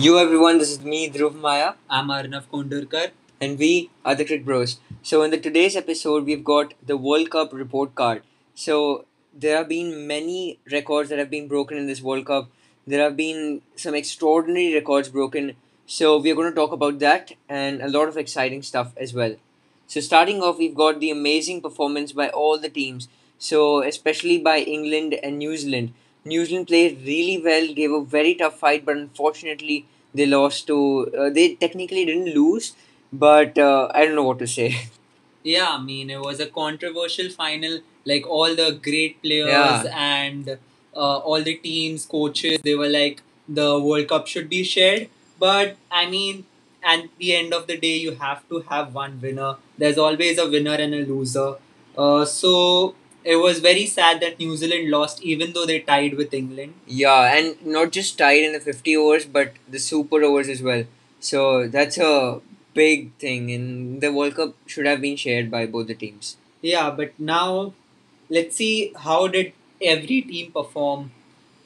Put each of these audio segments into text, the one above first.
Yo everyone, this is me, Dhruv Maya, I'm Arnav Kondarkar. and we are the Cricket Bros. So in the today's episode, we've got the World Cup report card. So there have been many records that have been broken in this World Cup. There have been some extraordinary records broken. So we're going to talk about that and a lot of exciting stuff as well. So starting off, we've got the amazing performance by all the teams. So especially by England and New Zealand. New Zealand played really well, gave a very tough fight, but unfortunately they lost to. Uh, they technically didn't lose, but uh, I don't know what to say. Yeah, I mean, it was a controversial final. Like all the great players Yeah. and uh, all the teams, coaches, they were like, the World Cup should be shared. But I mean, at the end of the day, you have to have one winner. There's always a winner and a loser. Uh, so it was very sad that New Zealand lost, even though they tied with England. Yeah, and not just tied in the 50 overs, but the super overs as well. So that's a big thing, and the World Cup should have been shared by both the teams. Yeah, but now let's see how did every team perform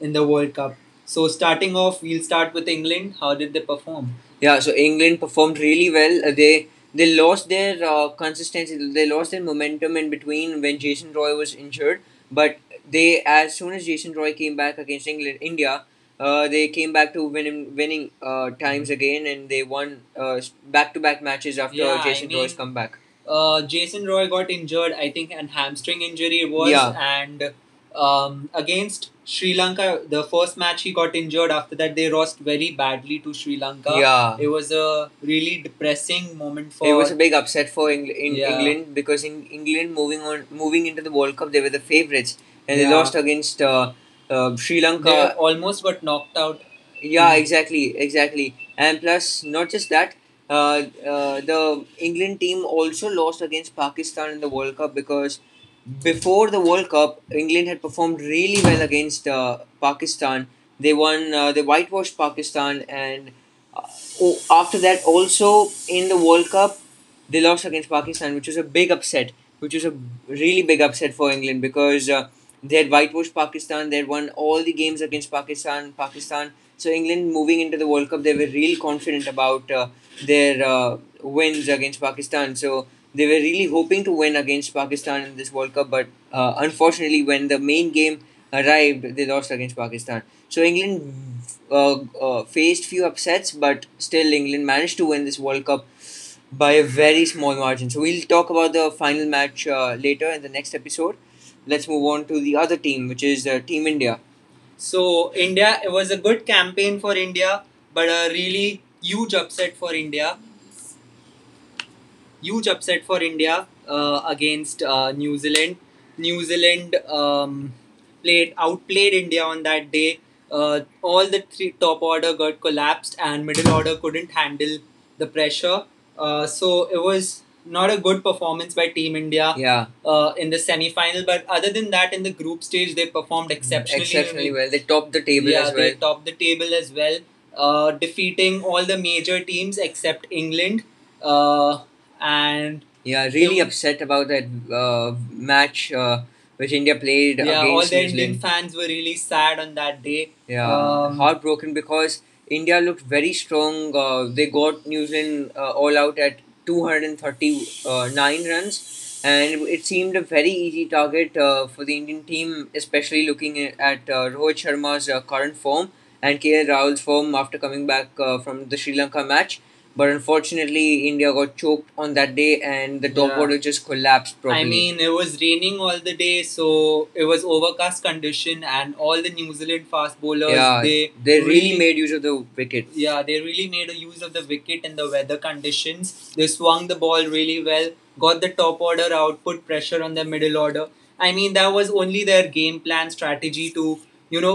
in the World Cup. So starting off, we'll start with England. How did they perform? Yeah, so England performed really well. Uh, they they lost their uh, consistency. They lost their momentum in between when Jason Roy was injured. But they, as soon as Jason Roy came back against England, India, uh, they came back to winning winning uh, times again, and they won back to back matches after Yeah, I Jason Roy's comeback. Uh, Jason Roy got injured, I think, and hamstring injury it was. Yeah. And um, against Sri Lanka, the first match he got injured. After that, they lost very badly to Sri Lanka. Yeah. It was a really depressing moment for. It was a big upset for Engl- in Yeah. England because in England moving on moving into the World Cup they were the favorites and they lost against uh, uh, Sri they Lanka. almost got knocked out. Yeah, Mm. exactly, exactly. And plus, not just that, uh, uh, the England team also lost against Pakistan in the World Cup because before the World Cup, England had performed really well against uh, Pakistan. They won, uh, they whitewashed Pakistan, and uh, after that, also in the World Cup, they lost against Pakistan, which was a big upset, which was a really big upset for England because uh, they had whitewashed Pakistan, they had won all the games against Pakistan, Pakistan. So England moving into the World Cup, they were real confident about uh, their uh, wins against Pakistan. So they were really hoping to win against Pakistan in this World Cup, but uh, unfortunately, when the main game arrived, they lost against Pakistan. So England uh, uh, faced few upsets, but still England managed to win this World Cup by a very small margin. So we'll talk about the final match uh, later in the next episode. Let's move on to the other team, which is uh, Team India. So India, it was a good campaign for India, but a really huge upset for India. Huge upset for India uh, against uh, New Zealand. New Zealand um, played outplayed India on that day. Uh, all the three top order got collapsed, and middle order couldn't handle the pressure. Uh, so it was not a good performance by Team India Yeah, uh, in the semi-final. But other than that, in the group stage, they performed exceptionally, exceptionally well. They topped the table yeah, as well. they topped the table as well, uh, defeating all the major teams except England. Uh, and Yeah, really upset about that uh, match uh, which India played yeah, all the Indian fans were really sad on that day. Yeah, Um, heartbroken because India looked very strong. Uh, they got New Zealand uh, all out at 239 runs, and it seemed a very easy target uh, for the Indian team, especially looking at, uh, Rohit Sharma's uh, current form and KL Rahul's form after coming back uh, from the Sri Lanka match. But unfortunately, India got choked on that day, and the top Yeah. order just collapsed. Properly. I mean, it was raining all the day, so it was overcast condition, and all the New Zealand fast bowlers yeah, they they really made use of the wicket. Yeah, they really made a use of the wicket and the weather conditions. They swung the ball really well, got the top order out, put pressure on the middle order. I mean, that was only their game plan strategy to, you know,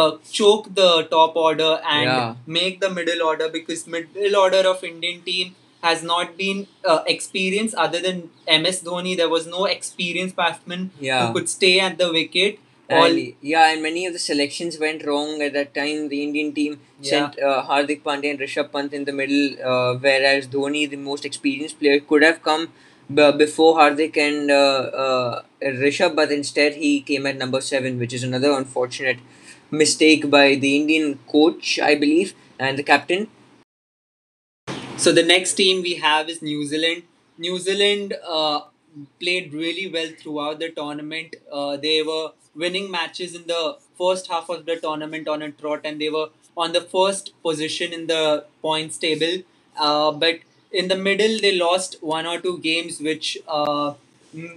uh, choke the top order and Yeah. make the middle order because middle order of Indian team has not been uh, experienced other than MS Dhoni. There was no experienced batsman Yeah. who could stay at the wicket. All And, yeah, and many of the selections went wrong at that time. The Indian team Yeah. sent uh, Hardik Pandya and Rishabh Pant in the middle, uh, whereas Dhoni, the most experienced player, could have come before Hardik and uh, uh, Rishabh, but instead he came at number seven, which is another unfortunate mistake by the Indian coach, I believe. and the captain. So the next team we have is New Zealand. New Zealand uh, played really well throughout the tournament. Uh, they were winning matches in the first half of the tournament on a trot, and they were on the first position in the points table. Uh, but in the middle, they lost one or two games, which uh,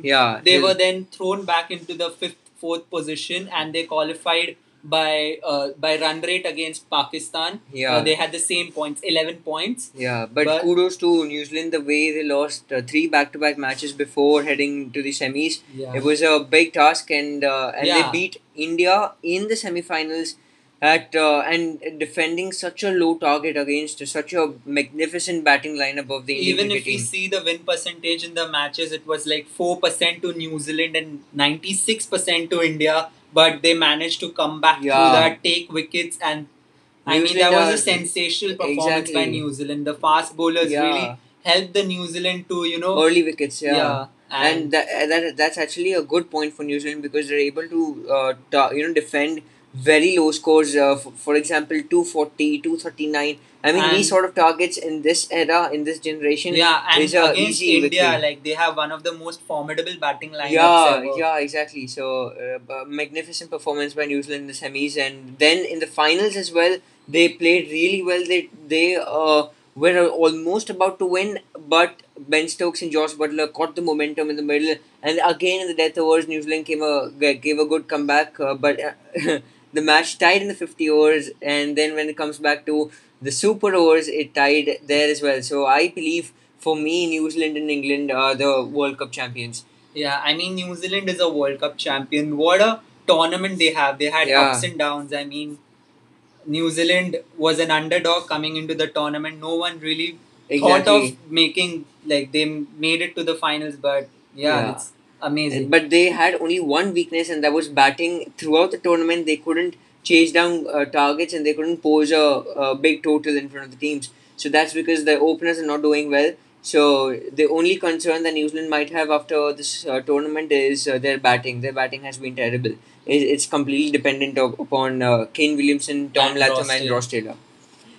Yeah, they the- were then thrown back into the fifth, fourth position, and they qualified by uh, by run rate against Pakistan. Yeah. Uh, they had the same points, eleven points. Yeah, but, But- kudos to New Zealand the way they lost uh, three back-to-back matches before heading to the semis. Yeah. It was a big task, and uh, and Yeah. they beat India in the semi-finals at uh, and defending such a low target against such a magnificent batting lineup of the Indian Even if team. see the win percentage in the matches, it was like four percent to New Zealand and ninety six percent to India. But they managed to come back Yeah. through that, take wickets, and I mean Zealand that was a sensational performance by New Zealand. The fast bowlers Yeah. really helped the New Zealand to you know Early wickets, yeah. yeah, and that, that that's actually a good point for New Zealand because they're able to uh, ta- you know defend very low scores uh, f- for example 240 239 i mean And- these sort of targets in this era in this generation yeah, and is against easy India, like they have one of the most formidable batting lineups yeah ever. yeah exactly. So uh, magnificent performance by New Zealand in the semis and then in the finals as well they played really well. They they uh, were almost about to win but Ben Stokes and Josh Buttler caught the momentum in the middle and again in the death overs New Zealand came a gave a good comeback uh, but uh, the match tied in the 50 overs and then when it comes back to the super overs it tied there as well so I believe for me New Zealand and England are the World Cup champions Yeah, I mean New Zealand is a World Cup champion. What a tournament they have. They had Yeah. ups and downs. I mean, New Zealand was an underdog coming into the tournament. No one really thought of making like they made it to the finals, but yeah, Yeah. it's amazing. But they had only one weakness, and that was batting. Throughout the tournament, they couldn't chase down uh, targets and they couldn't pose a, a big total in front of the teams. So that's because the openers are not doing well. So the only concern that New Zealand might have after this uh, tournament is uh, their batting. Their batting has been terrible. It, it's completely dependent of, upon uh, Kane Williamson, Tom And Latham, Ross and Ross Taylor.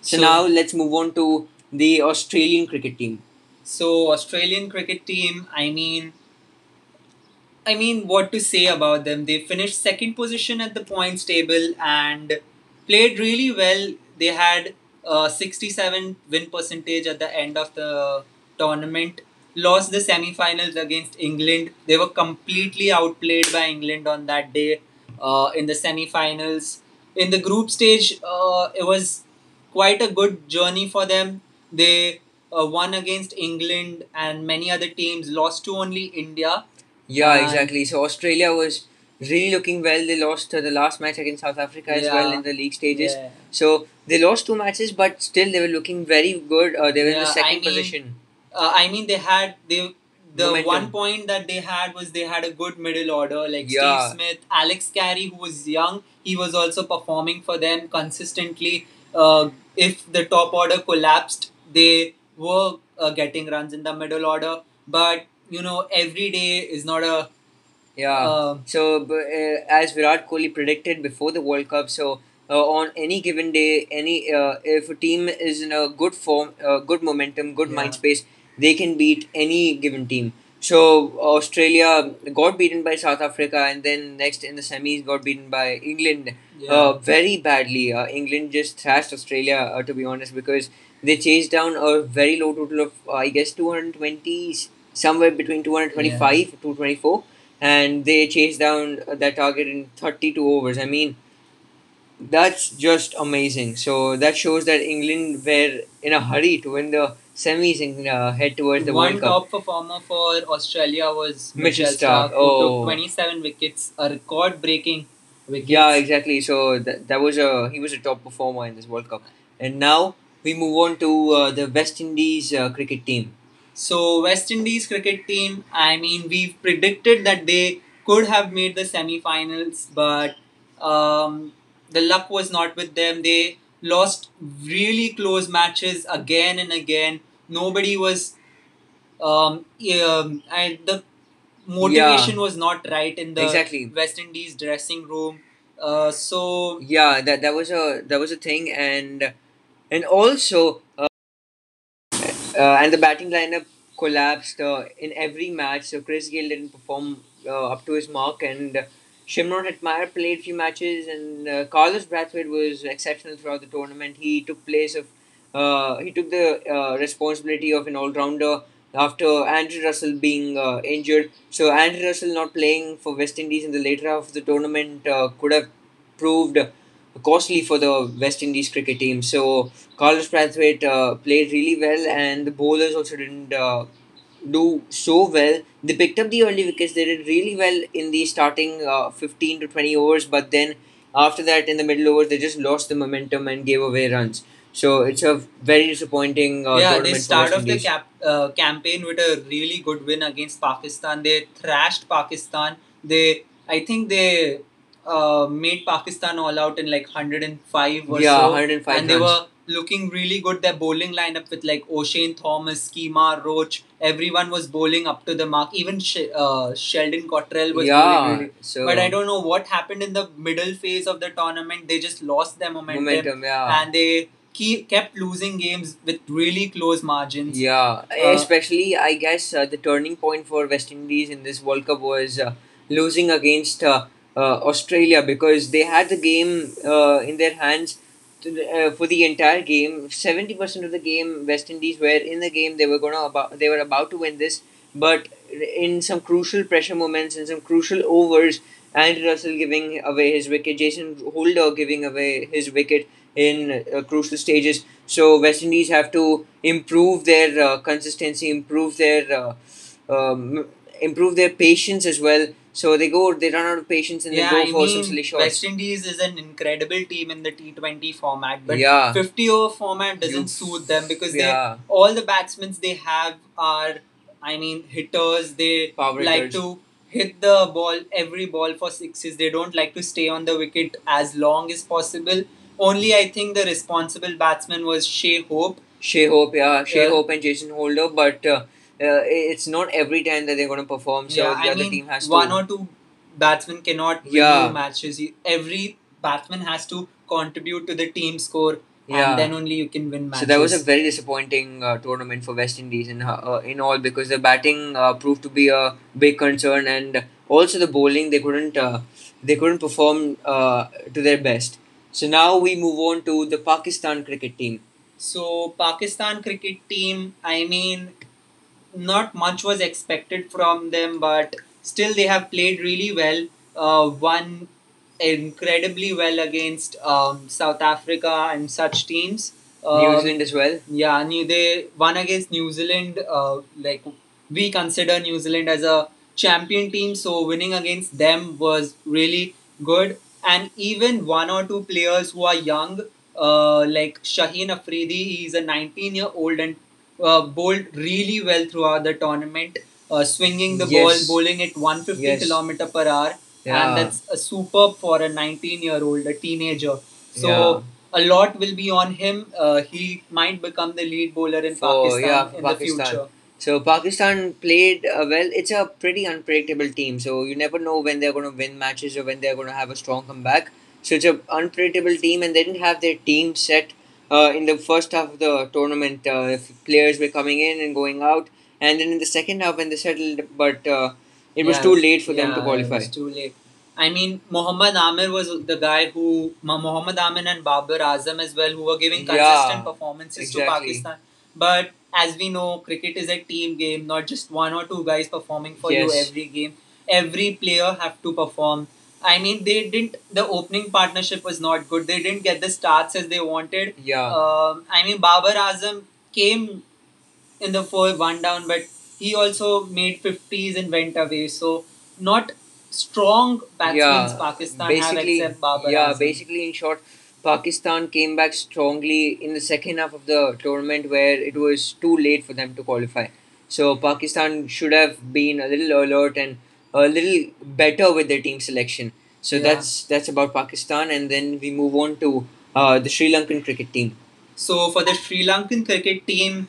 So, So- now let's move on to the Australian cricket team. So Australian cricket team, I mean, I mean, what to say about them? They finished second position at the points table and played really well. They had uh, 67 win percentage at the end of the tournament. Lost the semi-finals against England. They were completely outplayed by England on that day uh, in the semi-finals. In the group stage, uh, it was quite a good journey for them. They uh, won against England and many other teams. Lost to only India. Yeah, And- exactly. So Australia was really looking well. They lost uh, the last match against South Africa as well Yeah. in the league stages. Yeah. So they lost two matches, but still they were looking very good. Uh, they were in Yeah, the I second mean, position. Uh, I mean, they had they. The Momentum. one point that they had was they had a good middle order like Yeah. Steve Smith, Alex Carey, who was young. He was also performing for them consistently. Uh, if the top order collapsed, they were uh, getting runs in the middle order. But you know, every day is not a. Yeah. Uh, so uh, as Virat Kohli predicted before the World Cup, so uh, on any given day, any uh, if a team is in a good form, uh, good momentum, good Yeah. mind space, they can beat any given team. So Australia got beaten by South Africa, and then next in the semis got beaten by England. yeah. uh, very badly. Uh, England just thrashed Australia, uh, to be honest, because they chased down a very low total of, uh, I guess, 220, somewhere between 225 to 224, and they chased down uh, that target in 32 overs. I mean, that's just amazing. So that shows that England were in a hurry to win the semis and uh, head towards the One World Cup. top performer for Australia was Mitchell Mitchell who Oh. took 27 wickets, a record-breaking wickets. Yeah, exactly. So that, that was a he was a top performer in this World Cup. And now we move on to uh, the West Indies uh, cricket team. So West Indies cricket team, I mean, we've predicted that they could have made the semi-finals, but um, the luck was not with them. They lost really close matches again and again. Nobody was, um, um and the motivation was not right in the Exactly. West Indies dressing room. Uh, so Yeah, that that was a that was a thing, and and also and the batting lineup collapsed uh, in every match. So Chris Gayle didn't perform uh, up to his mark, and uh, Shimron Hetmyer played few matches, and uh, Carlos Brathwaite was exceptional throughout the tournament. He took place of uh, he took the uh, responsibility of an all rounder after Andrew Russell being uh, injured. So Andrew Russell not playing for West Indies in the later half of the tournament uh, could have proved costly for the West Indies cricket team. So Carlos Brathwaite uh, played really well, and the bowlers also didn't uh, do so well. They picked up the early wickets. They did really well in the starting uh, 15 to 20 overs, but then after that, in the middle overs, they just lost the momentum and gave away runs. So it's a very disappointing uh, yeah, they start off the cap, uh, campaign with a really good win against Pakistan. They thrashed Pakistan. They, I think they uh, made Pakistan all out in like 105 or yeah, so. 105 and they were looking really good. Their bowling lineup with like Oshane Thomas, Kemar, Roach, everyone was bowling up to the mark. Even Sh- uh, Sheldon Cottrell was yeah, bowling really. so But I don't know what happened in the middle phase of the tournament. They just lost their momentum, momentum. Yeah, and they keep, kept losing games with really close margins. Yeah, Uh, especially I guess uh, the turning point for West Indies in this World Cup was uh, losing against uh, Australia because they had the game uh, in their hands to uh, for the entire game. Seventy percent of the game, West Indies were in the game. They were gonna about they were about to win this, but in some crucial pressure moments, in some crucial overs, Andy Russell giving away his wicket, Jason Holder giving away his wicket in uh, crucial stages. So West Indies have to improve their uh, consistency, improve their uh, um, improve their patience as well. So they go, they run out of patience and yeah, they I go for some mean, silly shots. West Indies is an incredible team in the T20 format, but yeah, 50 over format doesn't You- suit them because yeah, they all the batsmen they have are, I mean, hitters. They power like hitters. to hit the ball every ball for sixes. They don't like to stay on the wicket as long as possible. Only I think the responsible batsman was Shea Hope. Shea Hope, yeah, Shea Yeah. Hope and Jason Holder, but uh, uh, it's not every time that they're going to perform. So yeah, the I other mean, team has one to. or two batsmen cannot win Yeah. you matches. Every batsman has to contribute to the team score, Yeah. and then only you can win matches. So that was a very disappointing uh, tournament for West Indies in uh, in all because the batting uh, proved to be a big concern and also the bowling they couldn't uh, they couldn't perform uh, to their best. So now we move on to the Pakistan cricket team. So Pakistan cricket team, I mean, not much was expected from them, but still they have played really well. Uh, won incredibly well against um, South Africa and such teams. Um, New Zealand as well. Yeah, New they won against New Zealand. Uh, like we consider New Zealand as a champion team, so winning against them was really good. And even one or two players who are young, uh, like Shaheen Afridi, he's a 19 year old and uh, bowled really well throughout the tournament, uh, swinging the Yes. ball, bowling at 150 Yes. kilometer per hour, Yeah. and that's a superb for a 19 year old, a teenager. So Yeah. a lot will be on him. Uh, he might become the lead bowler in For- Pakistan yeah, in Pakistan. the future. So Pakistan played uh, well. It's a pretty unpredictable team, so you never know when they're going to win matches or when they're going to have a strong comeback. So it's an unpredictable team, and they didn't have their team set uh, in the first half of the tournament. Uh, if players were coming in and going out, and then in the second half when they settled, but uh, it was Yeah, too late for them to qualify. It was too late. I mean, Mohammad Amir was the guy who Ma- Mohammad Amir and Babar Azam as well, who were giving Yeah, consistent performances to. Pakistan. But as we know, cricket is a team game, not just one or two guys performing for you every game. Every player have to perform. I mean, they didn't. The opening partnership was not good. They didn't get the starts as they wanted. Yeah, Um, I mean, Babar Azam came in the four one down, but he also made 50s and went away. So, not strong batsmen Yeah, Pakistan have basically, except Babar yeah, Azam. basically in short, Pakistan came back strongly in the second half of the tournament where it was too late for them to qualify. So Pakistan should have been a little alert and a little better with their team selection. So Yeah. that's that's about Pakistan, and then we move on to uh, the Sri Lankan cricket team. So, for the Sri Lankan cricket team,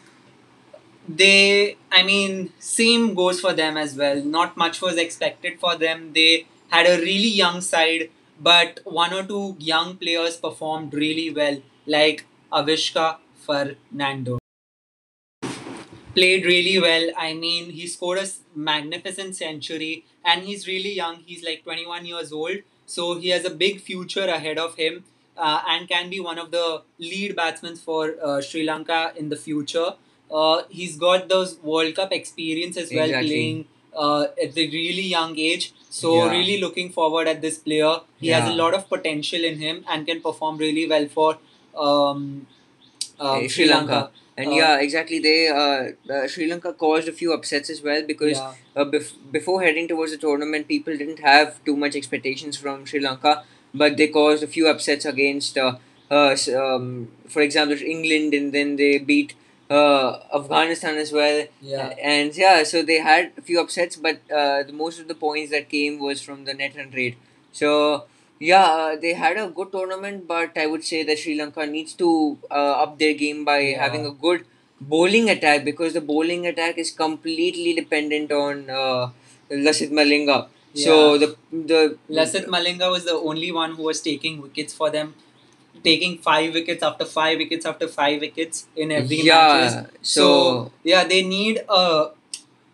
they, I mean, same goes for them as well. Not much was expected for them. They had a really young side, but one or two young players performed really well. Like Avishka Fernando. Played really well. I mean, he scored a magnificent century, and he's really young. He's like 21 years old, so he has a big future ahead of him, uh, and can be one of the lead batsmen for uh, Sri Lanka in the future. Uh, he's got those World Cup experience as well, Exactly. playing uh, at the really young age. So Yeah. really looking forward at this player. He has a lot of potential in him and can perform really well for um, Uh, Sri Lanka. And Uh, yeah, exactly. They uh, uh, Sri Lanka caused a few upsets as well because Yeah. uh, bef- before heading towards the tournament, people didn't have too much expectations from Sri Lanka, but they caused a few upsets against, uh, uh, um, for example, England, and then they beat uh, Afghanistan as well. Yeah. And yeah, so they had a few upsets, but uh, the most of the points that came was from the net run rate. So yeah, uh, they had a good tournament, but I would say that Sri Lanka needs to uh, up their game by Yeah. having a good bowling attack because the bowling attack is completely dependent on uh, Lasith Malinga. So the the Lasith Malinga was the only one who was taking wickets for them, taking five wickets after five wickets after five wickets in every matches. yeah. So, So yeah, they need a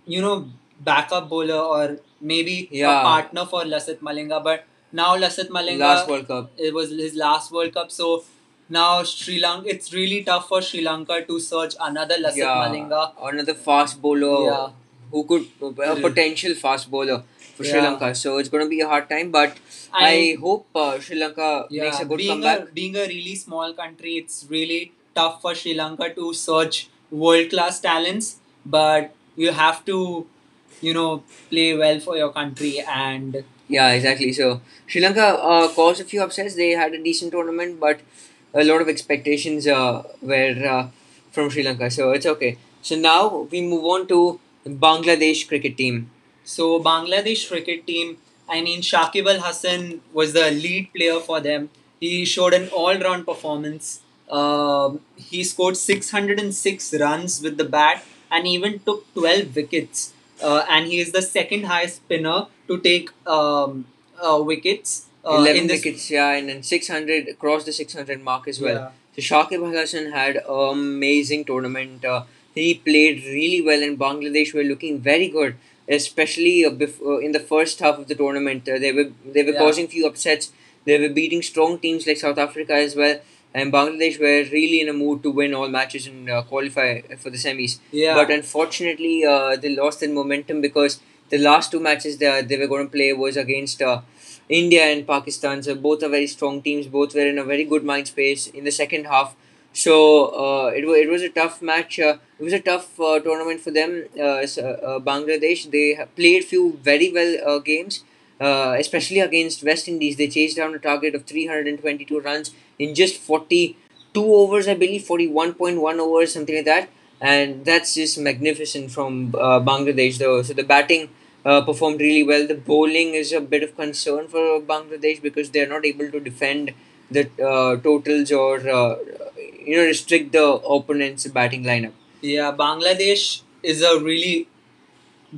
you know backup bowler or maybe Yeah. a partner for Lasith Malinga. But now Lasith Malinga last World Cup. it was his last World Cup, so now Sri Lanka it's really tough for Sri Lanka to search another Lasith yeah, Malinga. another fast bowler Yeah. who could a Mm. potential fast bowler for Sri Lanka. So it's going to be a hard time, but I, I- hope uh, Sri Lanka Yeah, makes a good being comeback. a being a really small country, it's really tough for Sri Lanka to search world class talents. But you have to, you know, play well for your country and Yeah, exactly. So Sri Lanka uh, caused a few upsets. They had a decent tournament, but a lot of expectations uh, were uh, from Sri Lanka. So it's okay. So now we move on to Bangladesh cricket team. So Bangladesh cricket team, I mean Shakib Al Hasan was the lead player for them. He showed an all-round performance. Um, he scored 606 runs with the bat and even took 12 wickets. Uh, and he is the second highest spinner to take um, uh, wickets uh, 11 in this. wickets, yeah, and then 600, across the 600 mark as well. Yeah. So Shakib Al Hasan had an amazing tournament. Uh, he played really well, and Bangladesh were looking very good, especially uh, bef- uh, in the first half of the tournament. Uh, they were they were Yeah. causing few upsets. They were beating strong teams like South Africa as well, and Bangladesh were really in a mood to win all matches and uh, qualify for the semis. Yeah. But unfortunately, uh, they lost their momentum because the last two matches they, they were going to play was against uh, India and Pakistan. So both are very strong teams. Both were in a very good mind space in the second half. So uh, it, wa- it was a tough match. Uh, it was a tough uh, tournament for them. Uh, uh, uh, Bangladesh they played few very well uh, games, uh, especially against West Indies. They chased down a target of 322 runs in just 42 overs, I believe, 41.1 overs, something like that. And that's just magnificent from uh, Bangladesh, though. So the batting uh, performed really well. The bowling is a bit of concern for Bangladesh because they're not able to defend the uh, totals or uh, you know restrict the opponent's batting lineup. Yeah, Bangladesh is a really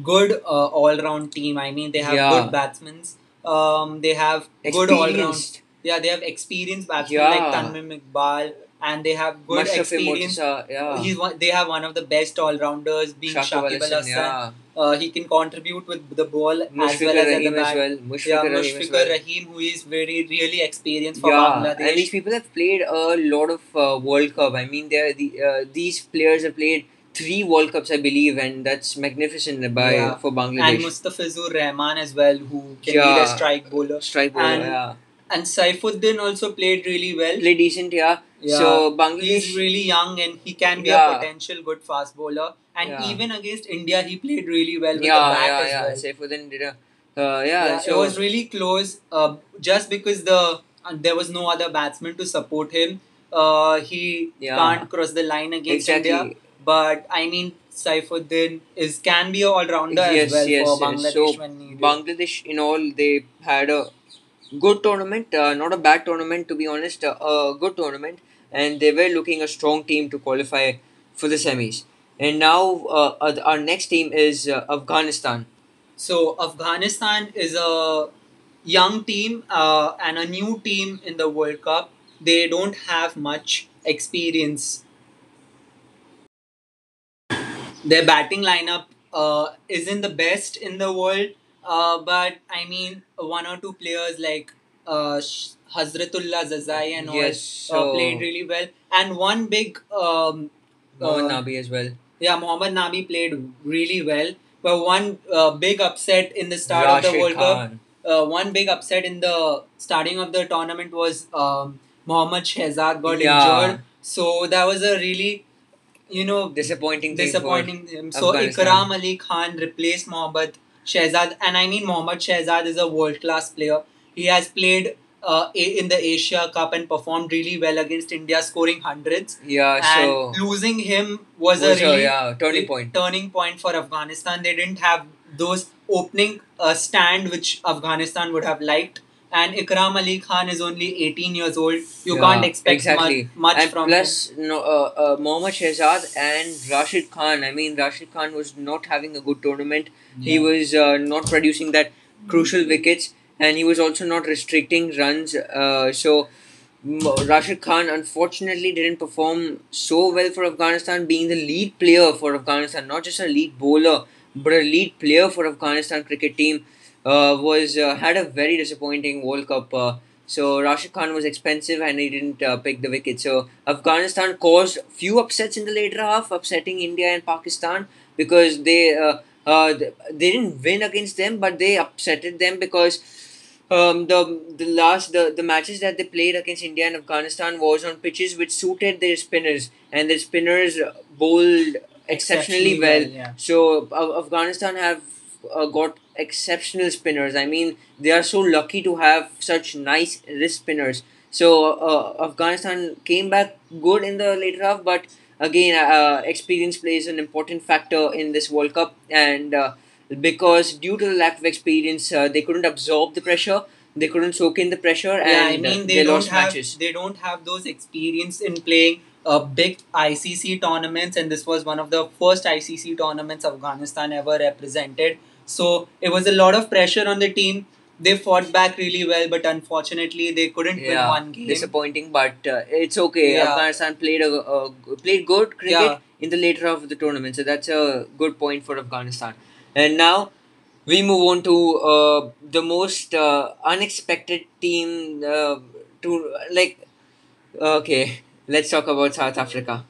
good uh, all-round team. I mean, they have Yeah. good batsmen. Um, they have good all-round. Yeah, they have experienced batsmen Yeah. like Tamim Iqbal, and they have good Mustafa experience. Mortaza, yeah. He's one, they have one of the best all-rounders, being Shakib Al Hasan, yeah. Uh, he can contribute with the ball as well as at the Rahim as bat. well. Yeah, Mushfiqur Rahim as Mushfiqur well. Rahim, who is very really experienced for Yeah, and these people have played a lot of uh, World Cup. I mean, they're the uh, these players have played three World Cups, I believe, and that's magnificent by Yeah. for Bangladesh. and Mustafizur Rahman as well, who can Yeah. be a strike bowler. Strike bowler, and- yeah. And Saifuddin also played really well. Play decent, yeah. Yeah. So Bangladesh, He's really young and he can be Yeah. a potential good fast bowler. And Yeah. even against India, he played really well with yeah, the bat yeah, as yeah. well. Saifuddin did a, uh, yeah. So it was really close. Uh, just because the uh, there was no other batsman to support him, uh, he can't cross the line against exactly. India. But I mean, Saifuddin is can be a all rounder yes, as well yes, for yes. Bangladesh So when needed. Bangladesh, in all, they had a good tournament, uh, not a bad tournament to be honest, uh, a good tournament, and they were looking a strong team to qualify for the semis. And now uh, uh, our next team is uh, Afghanistan. So Afghanistan is a young team uh, and a new team in the World Cup. They don't have much experience. Their batting lineup isn't the best in the world, uh, but I mean, one or two players like uh, Hazratullah Zazai and all Yes, uh, played really well, and one big um, Mohammad uh, Nabi as well. yeah, Mohammad Nabi played really well. But one uh, big upset in the start of the Rashid World Cup, uh, one big upset in the starting of the tournament was um, Mohammad Shehzad got Yeah. injured. So that was a really, you know, Disappointing thing disappointing. him. So Ikram Ali Khan replaced Mohammad Shehzad, and I mean Mohammad Shehzad is a world class player. He has played uh, in the Asia Cup and performed really well against India, scoring hundreds. Yeah, and so losing him was, was a really yeah, turning point. turning point for Afghanistan. They didn't have those opening uh, stand which Afghanistan would have liked. And Ikram Ali Khan is only 18 years old. You Yeah, can't expect exactly. much, much and from plus, no, uh, uh, Mohammad Shehzad and Rashid Khan. I mean, Rashid Khan was not having a good tournament. him. He was uh, not producing that crucial wickets, and he was also not restricting runs. Uh, so, Rashid Khan unfortunately didn't perform so well for Afghanistan, being the lead player for Afghanistan, not just a lead bowler, but a lead player for Afghanistan cricket team. Uh, was uh, had a very disappointing World Cup. Uh, so Rashid Khan was expensive and he didn't uh, pick the wicket. So Afghanistan caused few upsets in the later half, upsetting India and Pakistan because they uh, uh, they didn't win against them, but they upsetted them because um, the the last the, the matches that they played against India and Afghanistan was on pitches which suited their spinners, and their spinners bowled exceptionally, well. yeah. So Afghanistan have uh, got exceptional spinners. I mean, they are so lucky to have such nice wrist spinners. So uh, Afghanistan came back good in the later half, but again, uh, experience plays an important factor in this World Cup, and uh, because due to the lack of experience, uh, they couldn't absorb the pressure. They couldn't soak in the pressure, Yeah, I and uh, mean they, they don't lost have matches. they don't have those experience in playing uh, big ICC tournaments, and this was one of the first ICC tournaments Afghanistan ever represented. So it was a lot of pressure on the team. They fought back really well, but unfortunately they couldn't win one game. disappointing, but uh, it's okay. Yeah. Afghanistan played a, a played good cricket Yeah. in the later half of the tournament, so that's a good point for Afghanistan. And now we move on to uh, the most uh, unexpected team uh, to like. Okay, let's talk about South Africa.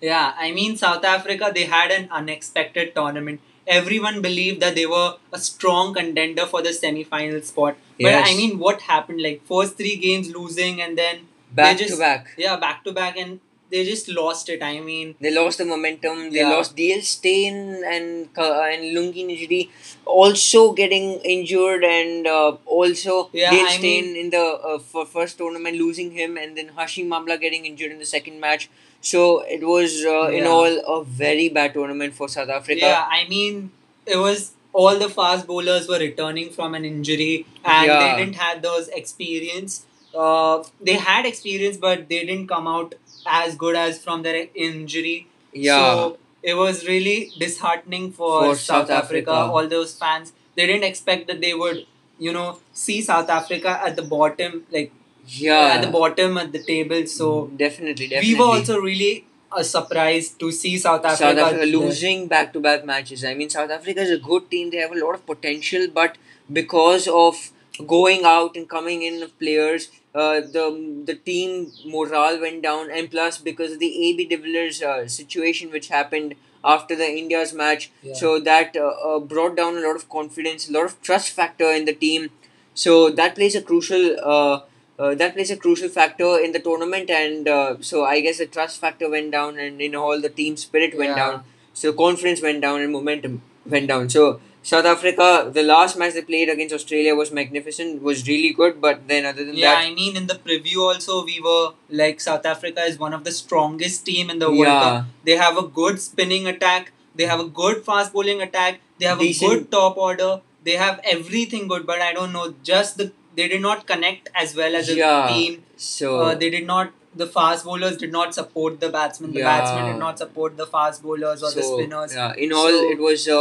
Yeah, I mean South Africa they had an unexpected tournament. Everyone believed that they were a strong contender for the semi-final spot. But I mean, what happened? Like first three games losing, and then Back just- to back, yeah, back to back, and they just lost it. I mean, they lost the momentum. They Yeah. lost Dale Steyn and Ka- and Lungi Ngidi also getting injured, and uh, also Yeah, Dale I Steyn in the uh, for first tournament losing him, and then Hashim Amla getting injured in the second match. So it was uh, in Yeah. all a very bad tournament for South Africa. yeah, I mean, it was all the fast bowlers were returning from an injury, and Yeah. they didn't have those experience. Uh, they had experience, but they didn't come out as good as from their injury. Yeah. So it was really disheartening for, For South, South Africa. Africa. All those fans, they didn't expect that they would, you know, see South Africa at the bottom, like yeah, at the bottom at the table. So definitely, definitely. we were also really uh, a surprise to see South Africa, South Africa losing back to back matches. I mean, South Africa is a good team. They have a lot of potential, but because of going out and coming in of players, uh, the the team morale went down, and plus because of the AB de Villiers uh, situation which happened after the India's match, Yeah. so that uh, uh, brought down a lot of confidence, a lot of trust factor in the team. So that plays a crucial. Uh, uh, that plays a crucial factor in the tournament, and uh, so I guess the trust factor went down, and in all the team spirit went Yeah. down. So confidence went down and momentum went down. So South Africa, the last match they played against Australia was magnificent, was really good. But then other than Yeah, that, I mean, in the preview also, we were like South Africa is one of the strongest team in the World Yeah. Cup. They have a good spinning attack. They have a good fast bowling attack. They have Decent- a good top order. They have everything good, but I don't know. Just the they did not connect as well as a Yeah. team. so Uh, they did not. The fast bowlers did not support the batsmen. The Yeah. batsmen did not support the fast bowlers or the spinners. Yeah, in all, So- it was a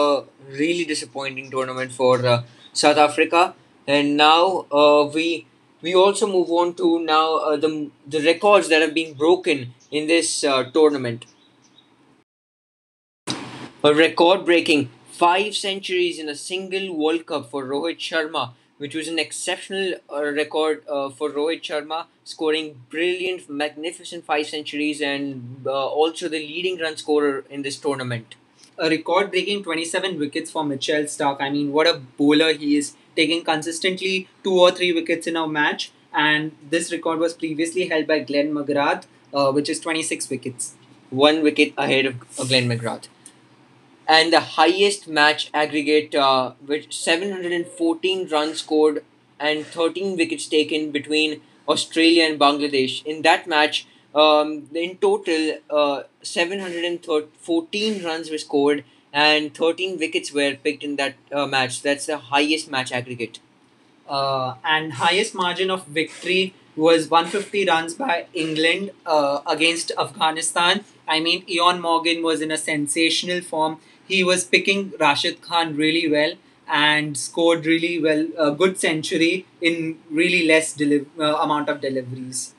really disappointing tournament for uh, South Africa. And now uh, we we also move on to now uh, the the records that have been broken in this uh, tournament. A record-breaking five centuries in a single World Cup for Rohit Sharma, which was an exceptional uh, record uh, for Rohit Sharma, scoring brilliant, magnificent five centuries and uh, also the leading run scorer in this tournament. A record breaking 27 wickets for Mitchell Starc. I mean, what a bowler he is, taking consistently two or three wickets in a match. And this record was previously held by Glenn McGrath, uh, which is 26 wickets. One wicket ahead of of Glenn McGrath. And the highest match aggregate, uh, with 714 runs scored and 13 wickets taken between Australia and Bangladesh. In that match, um, in total, uh, 714 runs were scored and 13 wickets were picked in that uh, match. That's the highest match aggregate. uh, and highest margin of victory was 150 runs by England uh, against Afghanistan. I mean, Ian Morgan was in a sensational form. He was picking Rashid Khan really well and scored really well, a good century in really less deli- uh, amount of deliveries.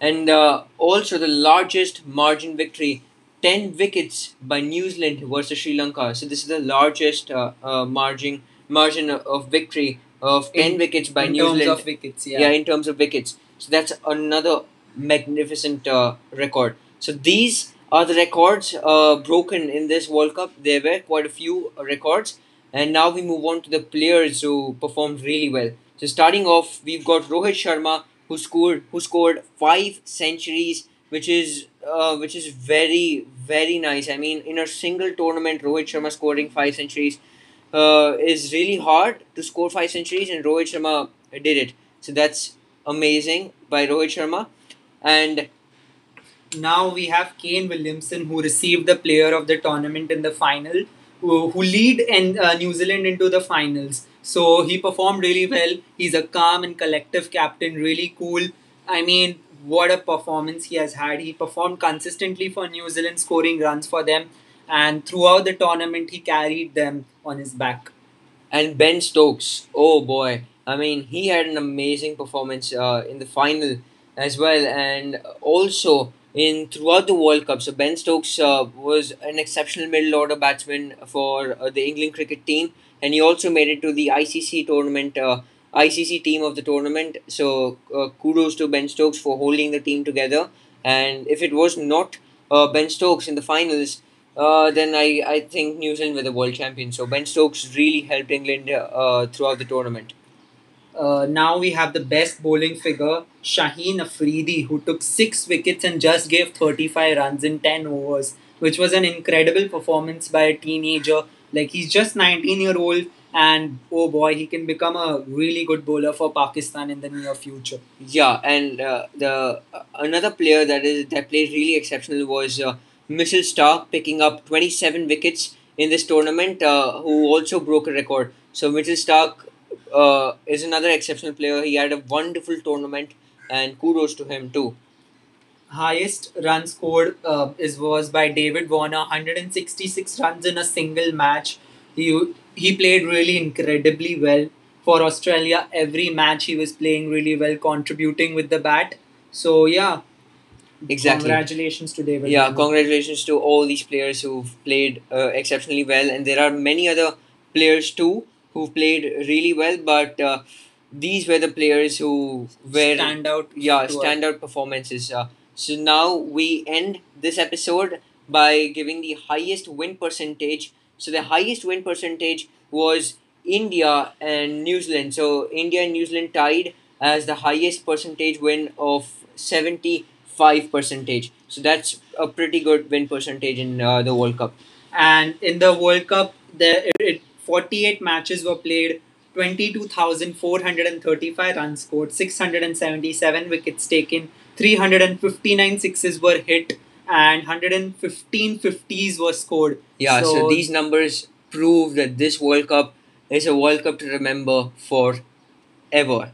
and uh, also the largest margin victory 10 wickets by New Zealand versus Sri Lanka so this is the largest uh, uh, margin margin of victory of 10 In- wickets by in New terms Zealand of wickets, yeah. yeah. in terms of wickets so that's another magnificent uh, record so these are the records uh, broken in this World Cup there were quite a few uh, records. And now we move on to the players who performed really well. So starting off we've got Rohit Sharma who scored who scored five centuries which is uh, which is very very nice. I mean in a single tournament rohit sharma scoring five centuries uh, is really hard to score five centuries and rohit sharma did it. So that's amazing by rohit sharma. And now we have Kane Williamson who received the player of the tournament in the final who, who lead in uh, New Zealand into the finals. So he performed really well. He's a calm and collective captain really cool. I mean what a performance he has had. He performed consistently for New Zealand scoring runs for them. And throughout the tournament he carried them on his back. And Ben Stokes. Oh boy, I mean he had an amazing performance uh, in the final as well, and also in throughout the World Cup. So Ben Stokes uh, was an exceptional middle order batsman for uh, the England cricket team, and he also made it to the ICC tournament. Uh, ICC team of the tournament. So uh, kudos to Ben Stokes for holding the team together. And if it was not uh, Ben Stokes in the finals, uh, then I, I think New Zealand were the world champions. So Ben Stokes really helped England throughout the tournament. Uh, now we have the best bowling figure, Shaheen Afridi, who took six wickets and just gave 35 runs in 10 overs, which was an incredible performance by a teenager. Like he's just 19 year old, and oh boy, he can become a really good bowler for Pakistan in the near future. Yeah, and uh, the uh, another player that is that played really exceptional was uh, Starc, picking up 27 wickets in this tournament, uh, who also broke a record. So Mitchell Starc uh, is another exceptional player. He had a wonderful tournament, and kudos to him too. Highest run scored uh, is was by David Warner, 166 runs in a single match. He he played really incredibly well for Australia. Every match he was playing really well, contributing with the bat. So yeah, Exactly. Congratulations to David. Yeah, Warner. congratulations to all these players who've played uh, exceptionally well, and there are many other players too who've played really well. But uh, these were the players who were stand out. yeah us. standout performances. Uh, so now we end this episode by giving the highest win percentage. So the highest win percentage was India and New Zealand. So India and New Zealand tied as the highest percentage win of seventy five percentage. So that's a pretty good win percentage in uh, the World Cup. And in the World Cup, there it, it 48 matches were played. 22,435 runs scored, 677 wickets taken, 359 sixes were hit, and 115 50s were scored. Yeah. So, So- these numbers prove that this World Cup is a World Cup to remember forever.